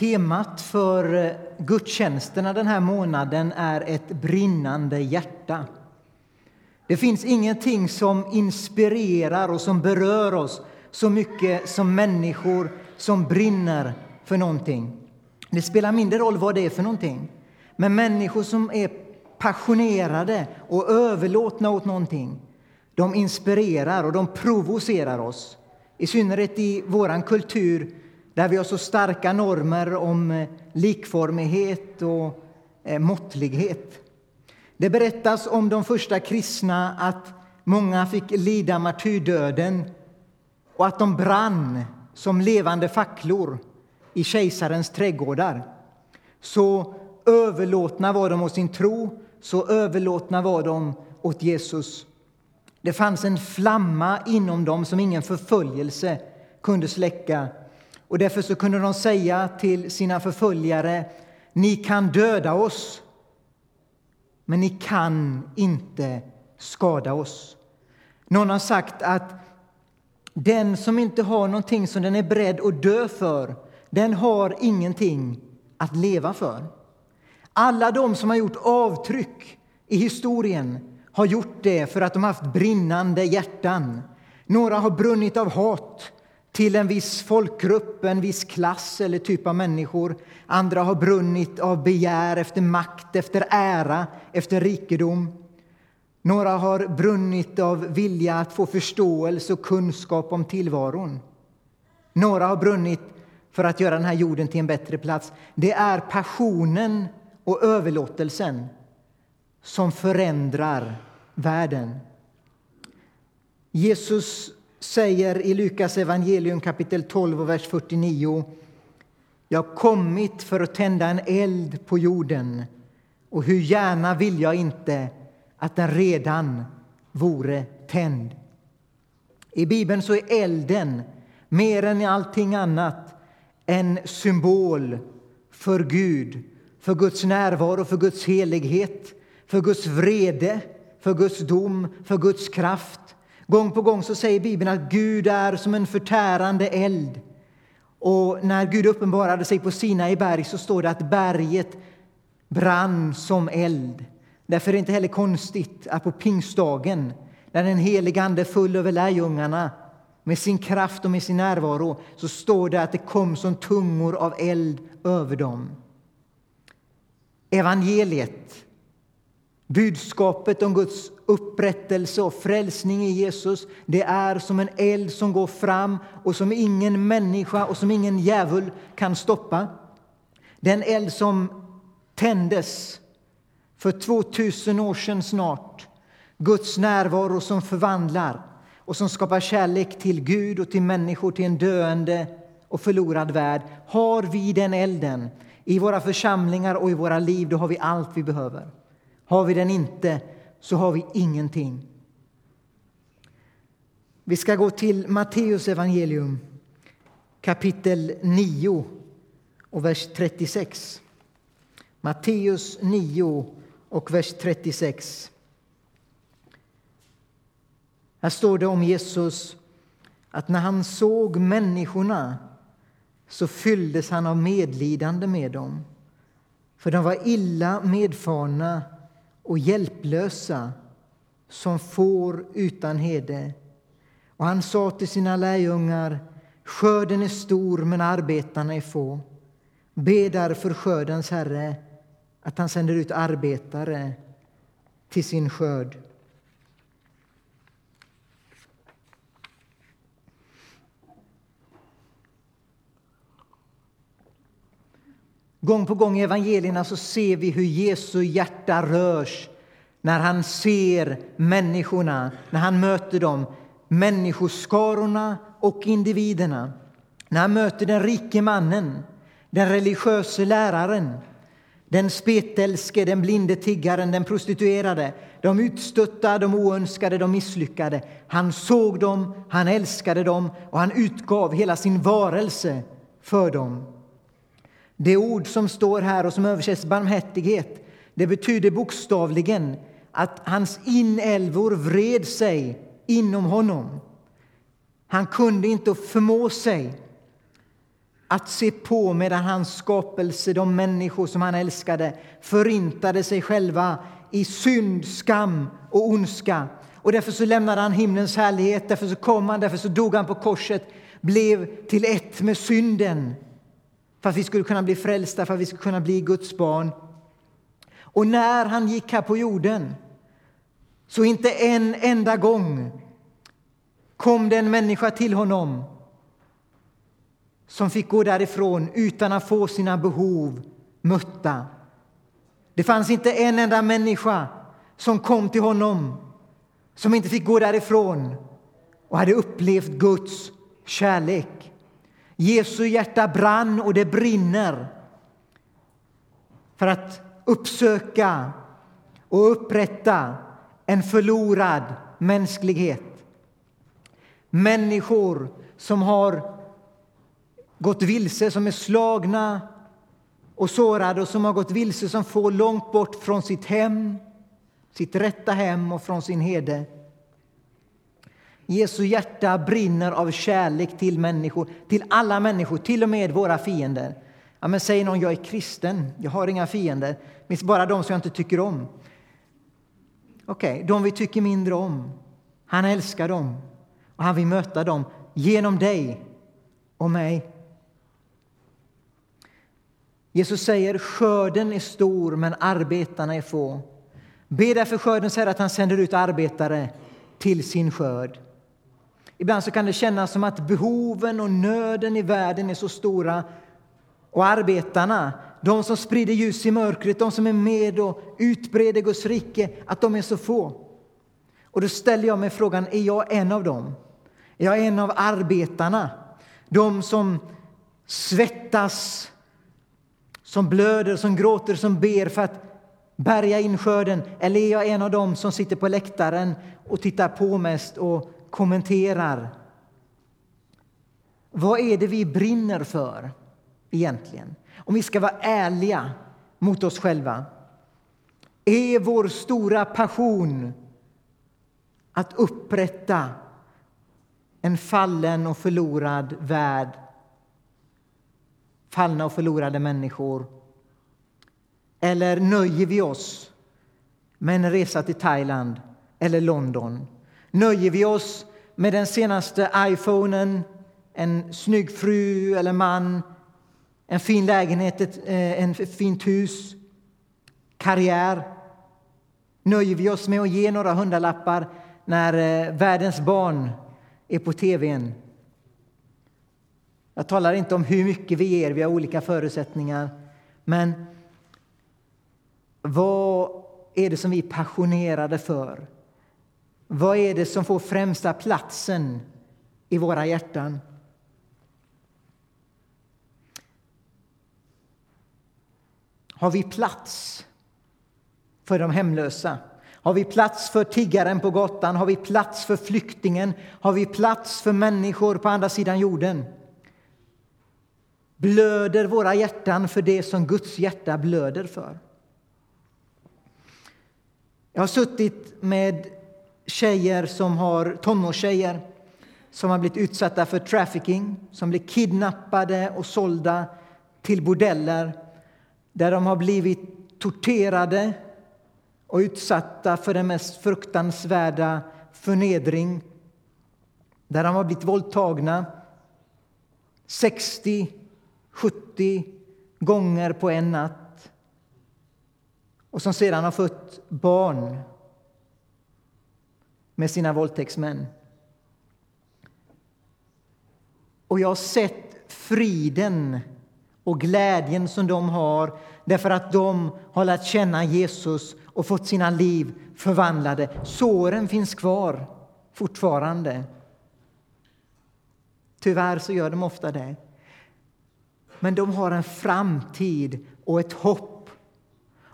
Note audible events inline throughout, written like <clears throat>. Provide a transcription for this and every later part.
Temat för eh, gudstjänsterna den här månaden är ett brinnande hjärta. Det finns ingenting som inspirerar och som berör oss så mycket som människor som brinner för någonting. Det spelar mindre roll vad det är för någonting. Men människor som är passionerade och överlåtna åt någonting, de inspirerar och de provocerar oss. I synnerhet i vår kultur där vi har så starka normer om eh, likformighet och eh, måttlighet. Det berättas om de första kristna att många fick lida martyrdöden och att de brann som levande facklor i kejsarens trädgårdar. Så överlåtna var de åt sin tro, så överlåtna var de åt Jesus. Det fanns en flamma inom dem som ingen förföljelse kunde släcka. Och därför så kunde de säga till sina förföljare, ni kan döda oss, men ni kan inte skada oss. Någon har sagt att den som inte har någonting som den är beredd att dö för, den har ingenting att leva för. Alla de som har gjort avtryck i historien har gjort det för att de haft brinnande hjärtan. Några har brunnit av hat till en viss folkgrupp, en viss klass eller typ av människor. Andra har brunnit av begär efter makt, efter ära, efter rikedom. Några har brunnit av vilja att få förståelse och kunskap om tillvaron. Några har brunnit för att göra den här jorden till en bättre plats. Det är passionen och överlåtelsen som förändrar världen. Jesus säger i Lukas evangelium kapitel 12 och vers 49 Jag har kommit för att tända en eld på jorden och hur gärna vill jag inte att den redan vore tänd. I Bibeln så är elden mer än allting annat en symbol för Gud, för Guds närvaro, för Guds helighet, för Guds vrede, för Guds dom, för Guds kraft. Gång på gång så säger Bibeln att Gud är som en förtärande eld. Och när Gud uppenbarade sig på Sinai berg så står det att berget brann som eld. Därför är det inte heller konstigt att på pingstdagen, när den helige Ande full över lärjungarna med sin kraft och med sin närvaro, så står det att det kom som tungor av eld över dem. Evangeliet, budskapet om Guds upprättelse och frälsning i Jesus, det är som en eld som går fram och som ingen människa och som ingen djävul kan stoppa. Den eld som tändes för 2000 år sedan snart. Guds närvaro som förvandlar och som skapar kärlek till Gud och till människor, till en döende och förlorad värld. Har vi den elden i våra församlingar och i våra liv, då har vi allt vi behöver. Har vi den inte, så har vi ingenting. Vi ska gå till Matteus evangelium, kapitel 9 och vers 36. Matteus 9 och vers 36. Här står det om Jesus att när han såg människorna så fylldes han av medlidande med dem för de var illa medfarna och hjälplösa som får utan hede. Och han sa till sina lärjungar Skörden är stor, men arbetarna är få. Be därför skördens Herre att han sänder ut arbetare till sin skörd. Gång på gång i evangelierna så ser vi hur Jesu hjärta rörs när han ser människorna, när han möter dem, människoskarorna och individerna. När han möter den rike mannen, den religiöse läraren den spetälske, den blinde tiggaren, den prostituerade, de utstötta, de oönskade, de misslyckade. Han såg dem, han älskade dem och han utgav hela sin varelse för dem. Det ord som står här och som översätts barmhärtighet, det betyder bokstavligen att hans inälvor vred sig inom honom. Han kunde inte förmå sig att se på medan hans skapelse, de människor som han älskade, förintade sig själva i synd, skam och ondska. Och därför så lämnade han himlens härlighet, därför så kom han, därför så dog han på korset, blev till ett med synden för att vi skulle kunna bli frälsta, för att vi skulle kunna bli Guds barn. Och när han gick här på jorden, så inte en enda gång kom det en människa till honom som fick gå därifrån utan att få sina behov mötta. Det fanns inte en enda människa som kom till honom som inte fick gå därifrån och hade upplevt Guds kärlek. Jesu hjärta brann och det brinner för att uppsöka och upprätta en förlorad mänsklighet. Människor som har gått vilse, som är slagna och sårade och som har gått vilse, som får långt bort från sitt hem, sitt rätta hem och från sin hede. Jesu hjärta brinner av kärlek till människor, till alla människor, till och med våra fiender. Ja, men säger någon, jag är kristen, jag har inga fiender, det finns bara de som jag inte tycker om. Okej, okay, de vi tycker mindre om. Han älskar dem och han vill möta dem genom dig och mig. Jesus säger skörden är stor, men arbetarna är få. Be därför skörden säger att han sänder ut arbetare till sin skörd. Ibland så kan det kännas som att behoven och nöden i världen är så stora och arbetarna, de som sprider ljus i mörkret, de som är med och utbreder Guds rike, att de är så få. Och då ställer jag mig frågan, är jag en av dem? Är jag en av arbetarna? De som svettas, som blöder, som gråter, som ber för att bärga in skörden? Eller är jag en av dem som sitter på läktaren och tittar på mest och kommenterar? Vad är det vi brinner för egentligen? Om vi ska vara ärliga mot oss själva. Är vår stora passion att upprätta en fallen och förlorad värld fallna och förlorade människor? Eller nöjer vi oss med en resa till Thailand eller London? Nöjer vi oss med den senaste Iphonen, en snygg fru eller man, en fin lägenhet, ett eh, en fint hus, karriär? Nöjer vi oss med att ge några hundralappar när eh, världens barn är på tvn? Jag talar inte om hur mycket vi ger, vi har olika förutsättningar. Men vad är det som vi är passionerade för? Vad är det som får främsta platsen i våra hjärtan? Har vi plats för de hemlösa? Har vi plats för tiggaren på gatan? Har vi plats för flyktingen? Har vi plats för människor på andra sidan jorden? Blöder våra hjärtan för det som Guds hjärta blöder för? Jag har suttit med tjejer som har, tonårstjejer som har blivit utsatta för trafficking, som blir kidnappade och sålda till bordeller där de har blivit torterade och utsatta för den mest fruktansvärda förnedring där de har blivit våldtagna 60 70 gånger på en natt och som sedan har fött barn med sina våldtäktsmän. Och jag har sett friden och glädjen som de har därför att de har lärt känna Jesus och fått sina liv förvandlade. Såren finns kvar fortfarande. Tyvärr så gör de ofta det. Men de har en framtid och ett hopp.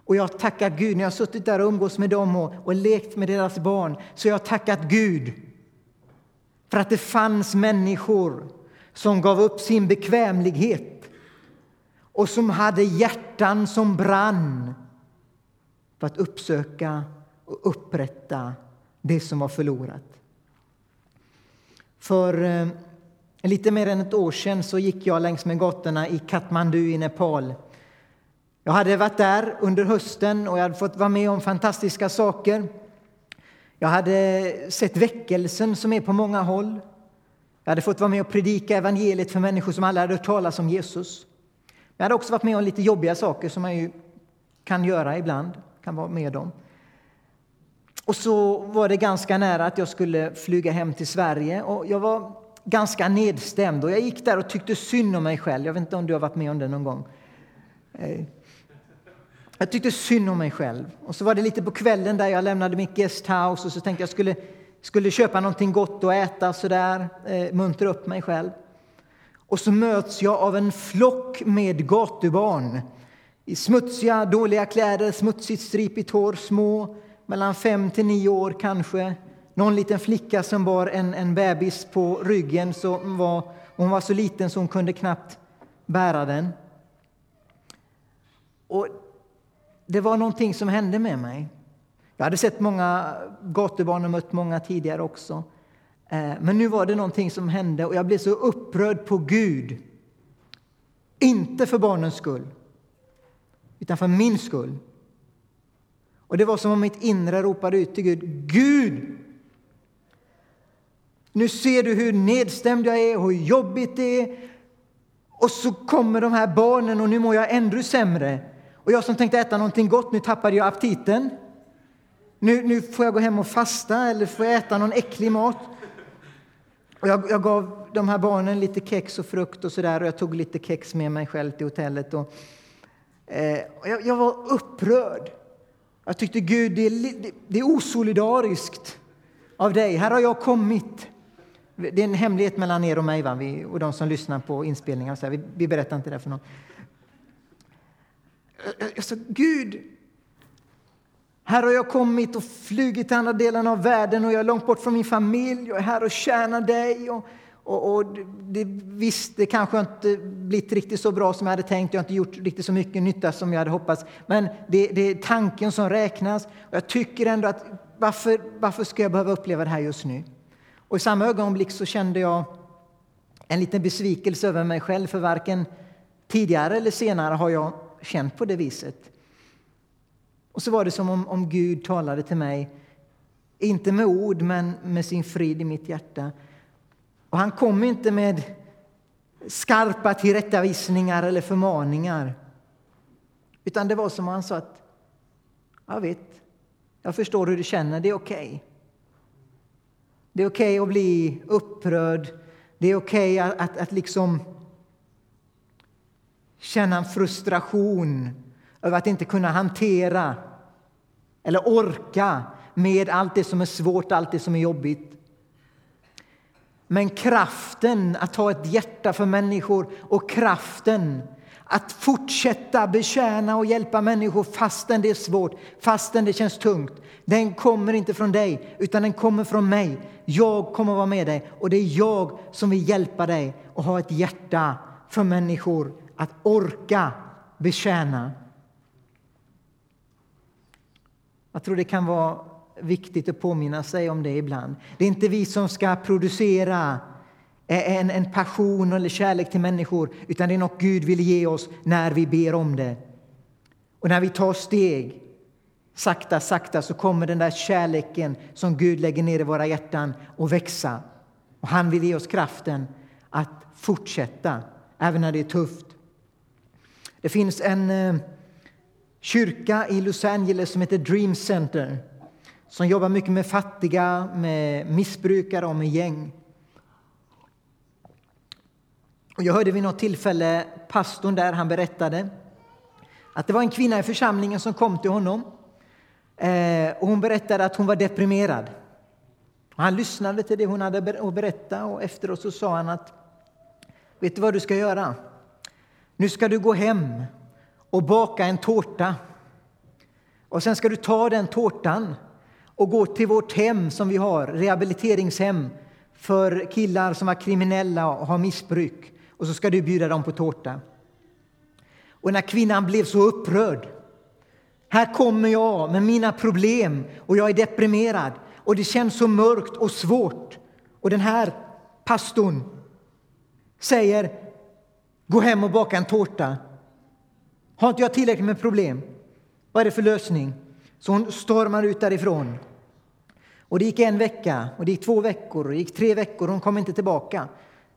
Och jag tackar Gud, när jag har suttit där och umgås med dem och, och lekt med deras barn, så jag har tackat Gud för att det fanns människor som gav upp sin bekvämlighet och som hade hjärtan som brann för att uppsöka och upprätta det som var förlorat. För eh, lite mer än ett år sedan så gick jag längs med gatorna i Kathmandu i Nepal. Jag hade varit där under hösten och jag hade fått vara med om fantastiska saker. Jag hade sett väckelsen som är på många håll. Jag hade fått vara med och predika evangeliet för människor som aldrig hade hört talas om Jesus. Men Jag hade också varit med om lite jobbiga saker som man ju kan göra ibland, kan vara med om. Och så var det ganska nära att jag skulle flyga hem till Sverige och jag var ganska nedstämd och jag gick där och tyckte synd om mig själv. Jag vet inte om du har varit med om det någon gång. Eh, jag tyckte synd om mig själv. Och så var det lite på kvällen där jag lämnade mitt guesthouse och så tänkte jag skulle, skulle köpa någonting gott att äta sådär, eh, muntra upp mig själv. Och så möts jag av en flock med gatubarn i smutsiga, dåliga kläder, smutsigt stripigt hår, små, mellan fem till nio år kanske. Någon liten flicka som bar en, en bebis på ryggen. Så var, hon var så liten så hon kunde knappt bära den. Och det var någonting som hände med mig. Jag hade sett många gatubarn och mött många tidigare också. Eh, men nu var det någonting som hände och jag blev så upprörd på Gud. Inte för barnens skull, utan för min skull. Och det var som om mitt inre ropade ut till Gud. Gud! Nu ser du hur nedstämd jag är, hur jobbigt det är. Och så kommer de här barnen och nu mår jag ännu sämre. Och jag som tänkte äta någonting gott, nu tappade jag aptiten. Nu, nu får jag gå hem och fasta eller får jag äta någon äcklig mat. Och jag, jag gav de här barnen lite kex och frukt och sådär och jag tog lite kex med mig själv till hotellet. Och, eh, och jag, jag, var upprörd. Jag tyckte Gud, det är, det, det är osolidariskt av dig. Här har jag kommit. Det är en hemlighet mellan er och mig va? Vi, och de som lyssnar på inspelningar. Så vi, vi berättar inte det för någon. Alltså, Gud, här har jag kommit och flugit till andra delen av världen och jag är långt bort från min familj. Jag är här och tjänar dig. Och, och, och det, visst, det kanske inte blivit riktigt så bra som jag hade tänkt. Jag har inte gjort riktigt så mycket nytta som jag hade hoppats. Men det, det är tanken som räknas. Och jag tycker ändå att varför, varför ska jag behöva uppleva det här just nu? Och i samma ögonblick så kände jag en liten besvikelse över mig själv. För varken tidigare eller senare har jag känt på det viset. Och så var det som om, om Gud talade till mig, inte med ord, men med sin frid i mitt hjärta. Och han kom inte med skarpa tillrättavisningar eller förmaningar. Utan det var som han sa att, jag vet, jag förstår hur du känner, det är okej. Okay. Det är okej okay att bli upprörd, det är okej okay att, att, att liksom känna en frustration över att inte kunna hantera eller orka med allt det som är svårt, allt det som är jobbigt. Men kraften att ha ett hjärta för människor och kraften att fortsätta betjäna och hjälpa människor fastän det är svårt, fastän det känns tungt. Den kommer inte från dig, utan den kommer från mig. Jag kommer att vara med dig och det är jag som vill hjälpa dig att ha ett hjärta för människor, att orka betjäna. Jag tror det kan vara viktigt att påminna sig om det ibland. Det är inte vi som ska producera eh, en, en passion eller kärlek till människor utan det är något Gud vill ge oss när vi ber om det. Och när vi tar steg, sakta, sakta, så kommer den där kärleken som Gud lägger ner i våra hjärtan att växa. Och han vill ge oss kraften att fortsätta, även när det är tufft. Det finns en eh, kyrka i Los Angeles som heter Dream Center som jobbar mycket med fattiga, med missbrukare och med gäng. Och jag hörde vid något tillfälle pastorn där, han berättade att det var en kvinna i församlingen som kom till honom. Eh, och hon berättade att hon var deprimerad. Och han lyssnade till det hon hade att berätta och efteråt så sa han att Vet du vad du ska göra? Nu ska du gå hem och baka en tårta. Och sen ska du ta den tårtan och gå till vårt hem som vi har, rehabiliteringshem för killar som var kriminella och har missbruk. Och så ska du bjuda dem på tårta. Och när kvinnan blev så upprörd. Här kommer jag med mina problem och jag är deprimerad och det känns så mörkt och svårt. Och den här pastorn säger gå hem och baka en tårta. Har inte jag tillräckligt med problem? Vad är det för lösning? Så hon stormar ut därifrån. Och det gick en vecka, och det gick två veckor, och det gick tre veckor hon kom inte tillbaka.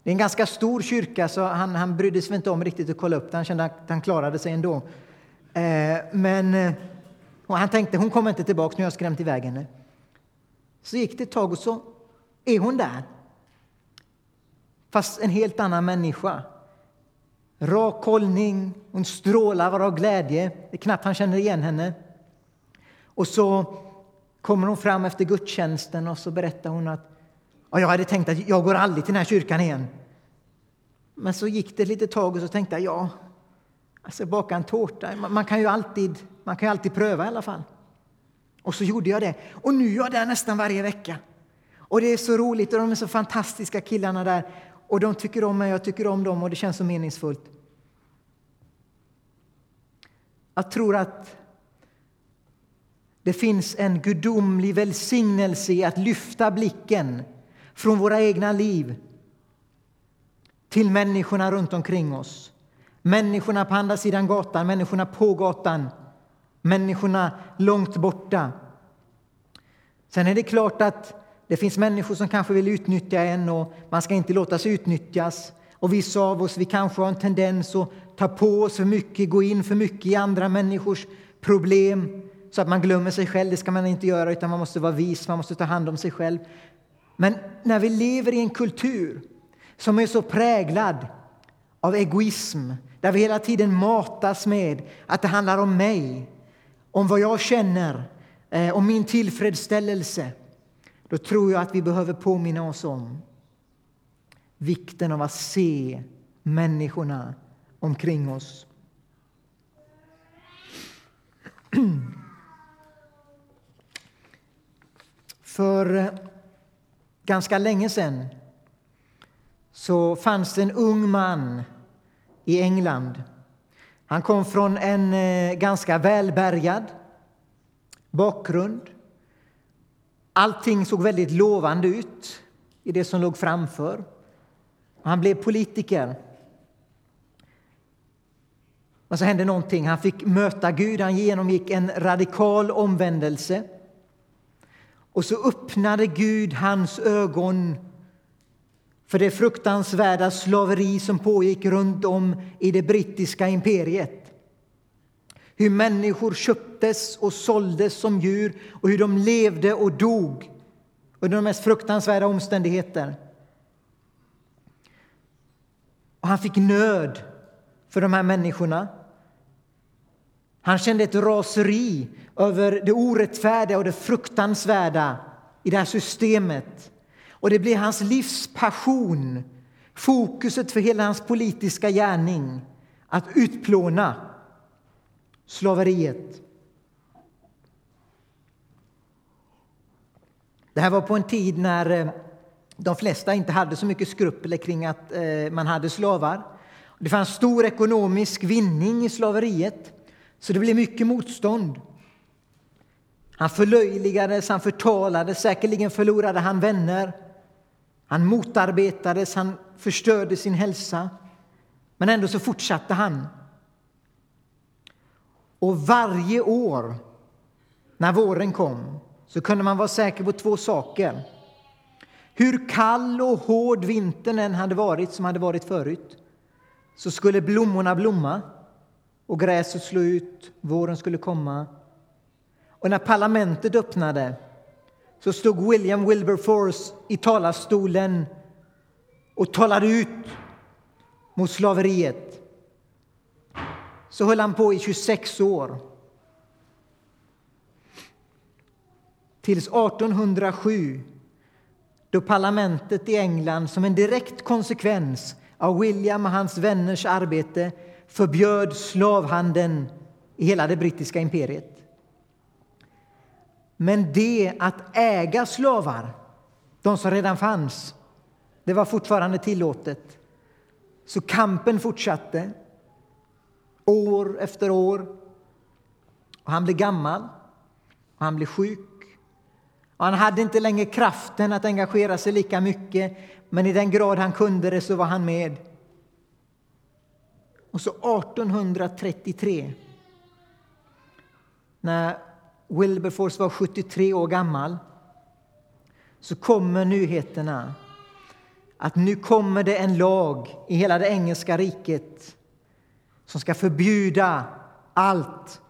Det är en ganska stor kyrka, så han, han brydde sig inte om riktigt att kolla upp det. Han kände att han klarade sig ändå. Eh, men eh, han tänkte hon kommer inte tillbaka, nu har jag skrämt iväg henne. Så gick det ett tag och så är hon där. Fast en helt annan människa. Rak hållning, hon strålar av glädje. Det är knappt han känner igen henne. Och så kommer hon fram efter gudstjänsten och så berättar hon att jag hade tänkt att jag går aldrig till den här kyrkan igen. Men så gick det ett litet tag och så tänkte jag, ja, alltså baka en tårta, man kan ju alltid, man kan ju alltid pröva i alla fall. Och så gjorde jag det. Och nu är jag där nästan varje vecka. Och det är så roligt och de är så fantastiska killarna där. Och de tycker om mig, jag tycker om dem och det känns så meningsfullt. Jag tror att det finns en gudomlig välsignelse i att lyfta blicken från våra egna liv till människorna runt omkring oss. Människorna på andra sidan gatan, människorna på gatan, människorna långt borta. Sen är det klart att det finns människor som kanske vill utnyttja en och man ska inte låta sig utnyttjas. Och vissa av oss vi kanske har en tendens att ta på oss för mycket, gå in för mycket i andra människors problem så att man glömmer sig själv. Det ska man inte göra, utan man måste vara vis, man måste ta hand om sig själv. Men när vi lever i en kultur som är så präglad av egoism, där vi hela tiden matas med att det handlar om mig, om vad jag känner, eh, om min tillfredsställelse, då tror jag att vi behöver påminna oss om vikten av att se människorna omkring oss. <clears throat> För eh, ganska länge sedan så fanns det en ung man i England. Han kom från en eh, ganska välbärgad bakgrund. Allting såg väldigt lovande ut i det som låg framför. Han blev politiker. Men så hände någonting. Han fick möta Gud, han genomgick en radikal omvändelse. Och så öppnade Gud hans ögon för det fruktansvärda slaveri som pågick runt om i det brittiska imperiet. Hur människor köptes och såldes som djur och hur de levde och dog under de mest fruktansvärda omständigheter. Och han fick nöd för de här människorna. Han kände ett raseri över det orättfärdiga och det fruktansvärda i det här systemet. Och det blev hans livspassion, fokuset för hela hans politiska gärning, att utplåna slaveriet. Det här var på en tid när eh, de flesta inte hade så mycket skrupler kring att eh, man hade slavar. Det fanns stor ekonomisk vinning i slaveriet, så det blev mycket motstånd. Han förlöjligades, han förtalades, säkerligen förlorade han vänner. Han motarbetades, han förstörde sin hälsa. Men ändå så fortsatte han. Och varje år när våren kom så kunde man vara säker på två saker. Hur kall och hård vintern än hade varit, som hade varit förut, så skulle blommorna blomma och gräset slå ut, våren skulle komma. Och när parlamentet öppnade så stod William Wilberforce i talarstolen och talade ut mot slaveriet. Så höll han på i 26 år. Tills 1807 då parlamentet i England som en direkt konsekvens av William och hans vänners arbete förbjöd slavhandeln i hela det brittiska imperiet. Men det att äga slavar, de som redan fanns, det var fortfarande tillåtet. Så kampen fortsatte, år efter år. Och han blev gammal, och han blev sjuk. Och han hade inte längre kraften att engagera sig lika mycket men i den grad han kunde det så var han med. Och så 1833, när Wilberforce var 73 år gammal, så kommer nyheterna att nu kommer det en lag i hela det engelska riket som ska förbjuda allt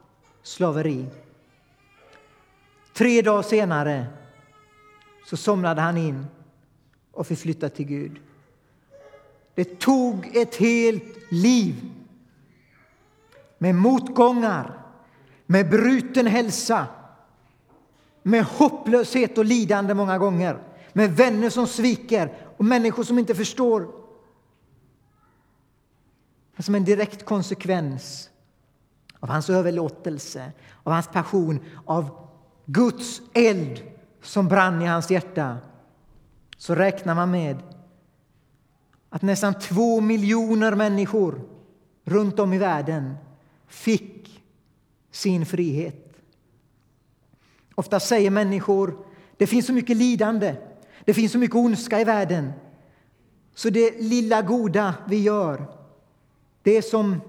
slaveri. Tre dagar senare så somnade han in och förflyttade till Gud. Det tog ett helt liv med motgångar, med bruten hälsa med hopplöshet och lidande många gånger med vänner som sviker och människor som inte förstår. Som en direkt konsekvens av hans överlåtelse, av hans passion, av Guds eld som brann i hans hjärta så räknar man med att nästan två miljoner människor runt om i världen fick sin frihet. Ofta säger människor det finns så mycket lidande, det finns så mycket ondska i världen så det lilla goda vi gör det är som,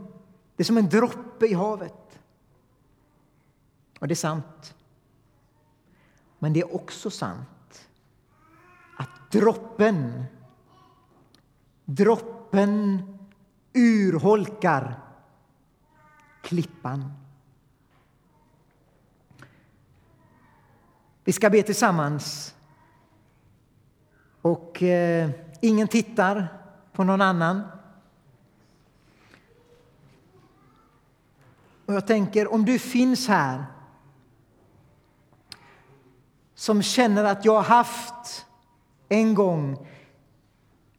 det är som en droppe i havet. Och det är sant. Men det är också sant att droppen, droppen urholkar klippan. Vi ska be tillsammans. Och eh, ingen tittar på någon annan. Och jag tänker, om du finns här som känner att jag har haft en gång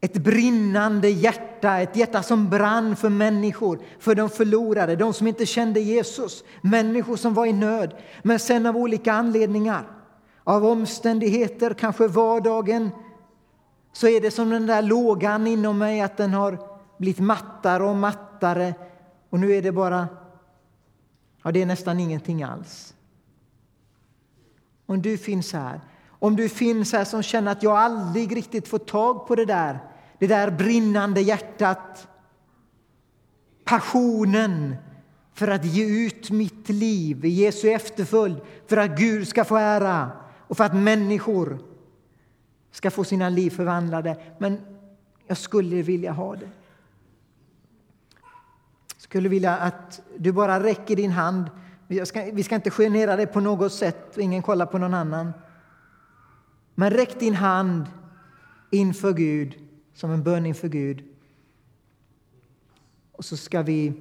ett brinnande hjärta, ett hjärta som brann för människor, för de förlorade, de som inte kände Jesus, människor som var i nöd, men sen av olika anledningar, av omständigheter, kanske vardagen, så är det som den där lågan inom mig, att den har blivit mattare och mattare. Och nu är det bara, ja det är nästan ingenting alls. Om du finns här, om du finns här som känner att jag aldrig riktigt får tag på det där, det där brinnande hjärtat, passionen för att ge ut mitt liv i Jesu efterföljd, för att Gud ska få ära och för att människor ska få sina liv förvandlade. Men jag skulle vilja ha det. Jag skulle vilja att du bara räcker din hand Ska, vi ska inte genera dig på något sätt, ingen kollar på någon annan. Men räck din hand inför Gud, som en bön inför Gud. Och så ska vi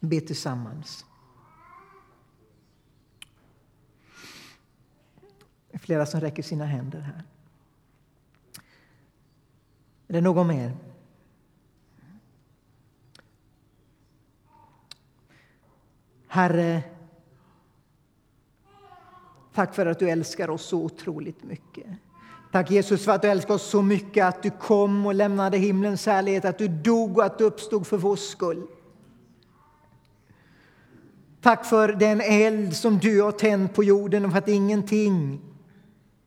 be tillsammans. Det är flera som räcker sina händer här. Är det någon mer? Herre, tack för att du älskar oss så otroligt mycket. Tack Jesus för att du älskar oss så mycket att du kom och lämnade himlens härlighet, att du dog och att du uppstod för vår skull. Tack för den eld som du har tänt på jorden och för att ingenting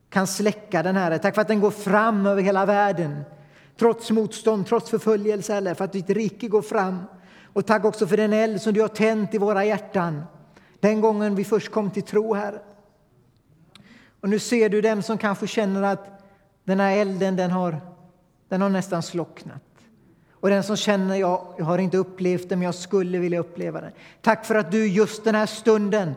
kan släcka den. här. Tack för att den går fram över hela världen trots motstånd, trots förföljelse, eller för att ditt rike går fram. Och tack också för den eld som du har tänt i våra hjärtan den gången vi först kom till tro, Herre. Och nu ser du dem som kanske känner att den här elden den har, den har nästan slocknat. Och den som känner jag, jag har inte upplevt det, men jag skulle vilja uppleva det. Tack för att du just den här stunden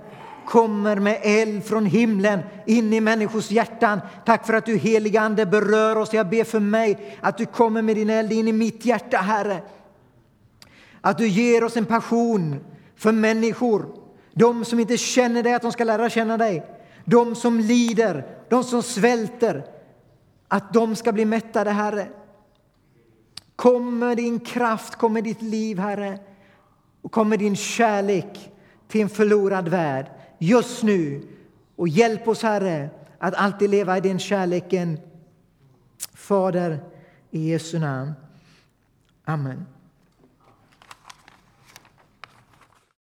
kommer med eld från himlen in i människors hjärtan. Tack för att du helige Ande berör oss. Jag ber för mig att du kommer med din eld in i mitt hjärta, Herre. Att du ger oss en passion för människor, de som inte känner dig, att de ska lära känna dig. De som lider, de som svälter, att de ska bli mättade, Herre. Kom med din kraft, kom med ditt liv, Herre. Och kom med din kärlek till en förlorad värld just nu. Och hjälp oss, Herre, att alltid leva i den kärleken. Fader, i Jesu namn. Amen.